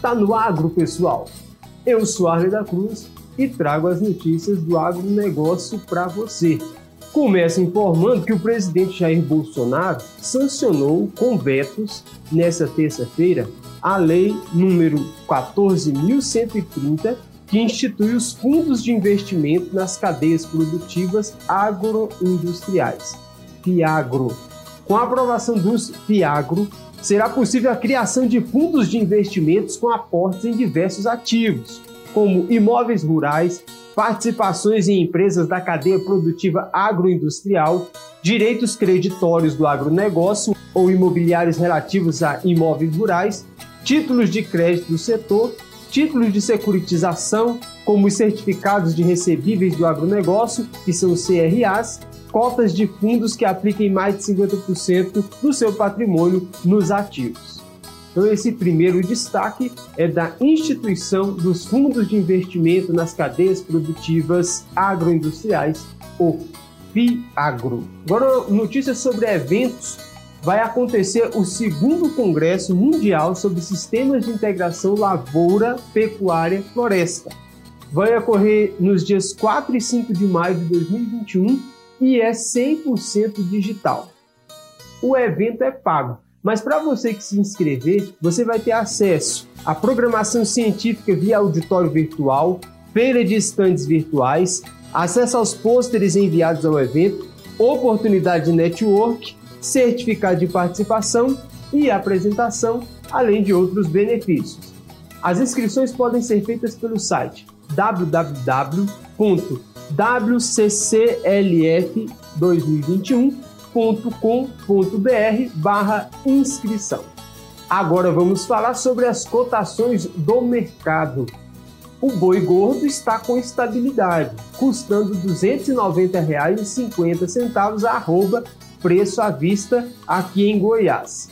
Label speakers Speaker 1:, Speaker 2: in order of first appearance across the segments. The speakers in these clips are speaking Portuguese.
Speaker 1: Tá no agro, pessoal. Eu sou Arley da Cruz e trago as notícias do agronegócio para você. Começa informando que o presidente Jair Bolsonaro sancionou com vetos nesta terça-feira a lei número 14.130 que institui os fundos de investimento nas cadeias produtivas agroindustriais, FIAGRO. Com a aprovação dos FIAGRO, será possível a criação de fundos de investimentos com aportes em diversos ativos, como imóveis rurais, participações em empresas da cadeia produtiva agroindustrial, direitos creditórios do agronegócio ou imobiliários relativos a imóveis rurais, títulos de crédito do setor títulos de securitização, como os certificados de recebíveis do agronegócio, que são CRAs, cotas de fundos que apliquem mais de 50% do seu patrimônio nos ativos. Então, esse primeiro destaque é da instituição dos fundos de investimento nas cadeias produtivas agroindustriais, ou FIAGRO. Agora, notícias sobre eventos vai acontecer o segundo Congresso Mundial sobre Sistemas de Integração Lavoura, Pecuária, Floresta. Vai ocorrer nos dias 4 e 5 de maio de 2021 e é 100% digital. O evento é pago, mas para você que se inscrever, você vai ter acesso à programação científica via auditório virtual, feira de estandes virtuais, acesso aos pôsteres enviados ao evento, oportunidade de network certificado de participação e apresentação, além de outros benefícios. As inscrições podem ser feitas pelo site www.wclf2021.com.br barra inscrição. Agora vamos falar sobre as cotações do mercado. O boi gordo está com estabilidade, custando R$ 290,50 arroba preço à vista aqui em Goiás.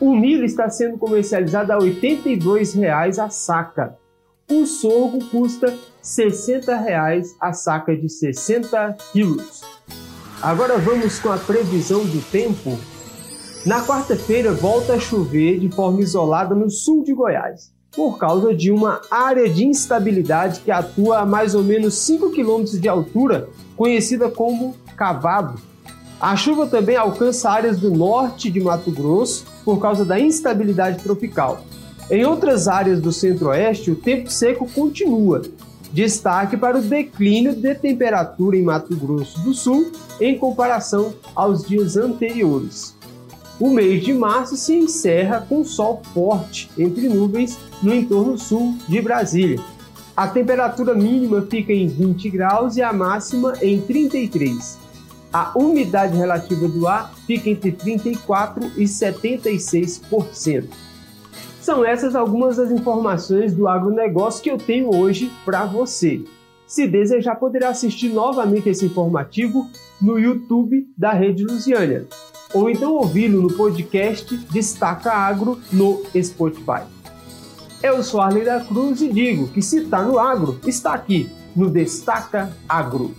Speaker 1: O milho está sendo comercializado a R$ 82,00 a saca. O sorgo custa R$ 60,00 a saca de 60 quilos. Agora vamos com a previsão do tempo. Na quarta-feira volta a chover de forma isolada no sul de Goiás, por causa de uma área de instabilidade que atua a mais ou menos 5 km de altura, conhecida como cavado. A chuva também alcança áreas do norte de Mato Grosso por causa da instabilidade tropical. Em outras áreas do centro-oeste, o tempo seco continua. Destaque para o declínio de temperatura em Mato Grosso do Sul em comparação aos dias anteriores. O mês de março se encerra com sol forte entre nuvens no entorno sul de Brasília. A temperatura mínima fica em 20 graus e a máxima em 33 a umidade relativa do ar fica entre 34% e 76%. São essas algumas das informações do agronegócio que eu tenho hoje para você. Se desejar, poderá assistir novamente esse informativo no YouTube da Rede Lusiânia, ou então ouvi-lo no podcast Destaca Agro no Spotify. Eu sou Arley da Cruz e digo que se está no agro, está aqui no Destaca Agro.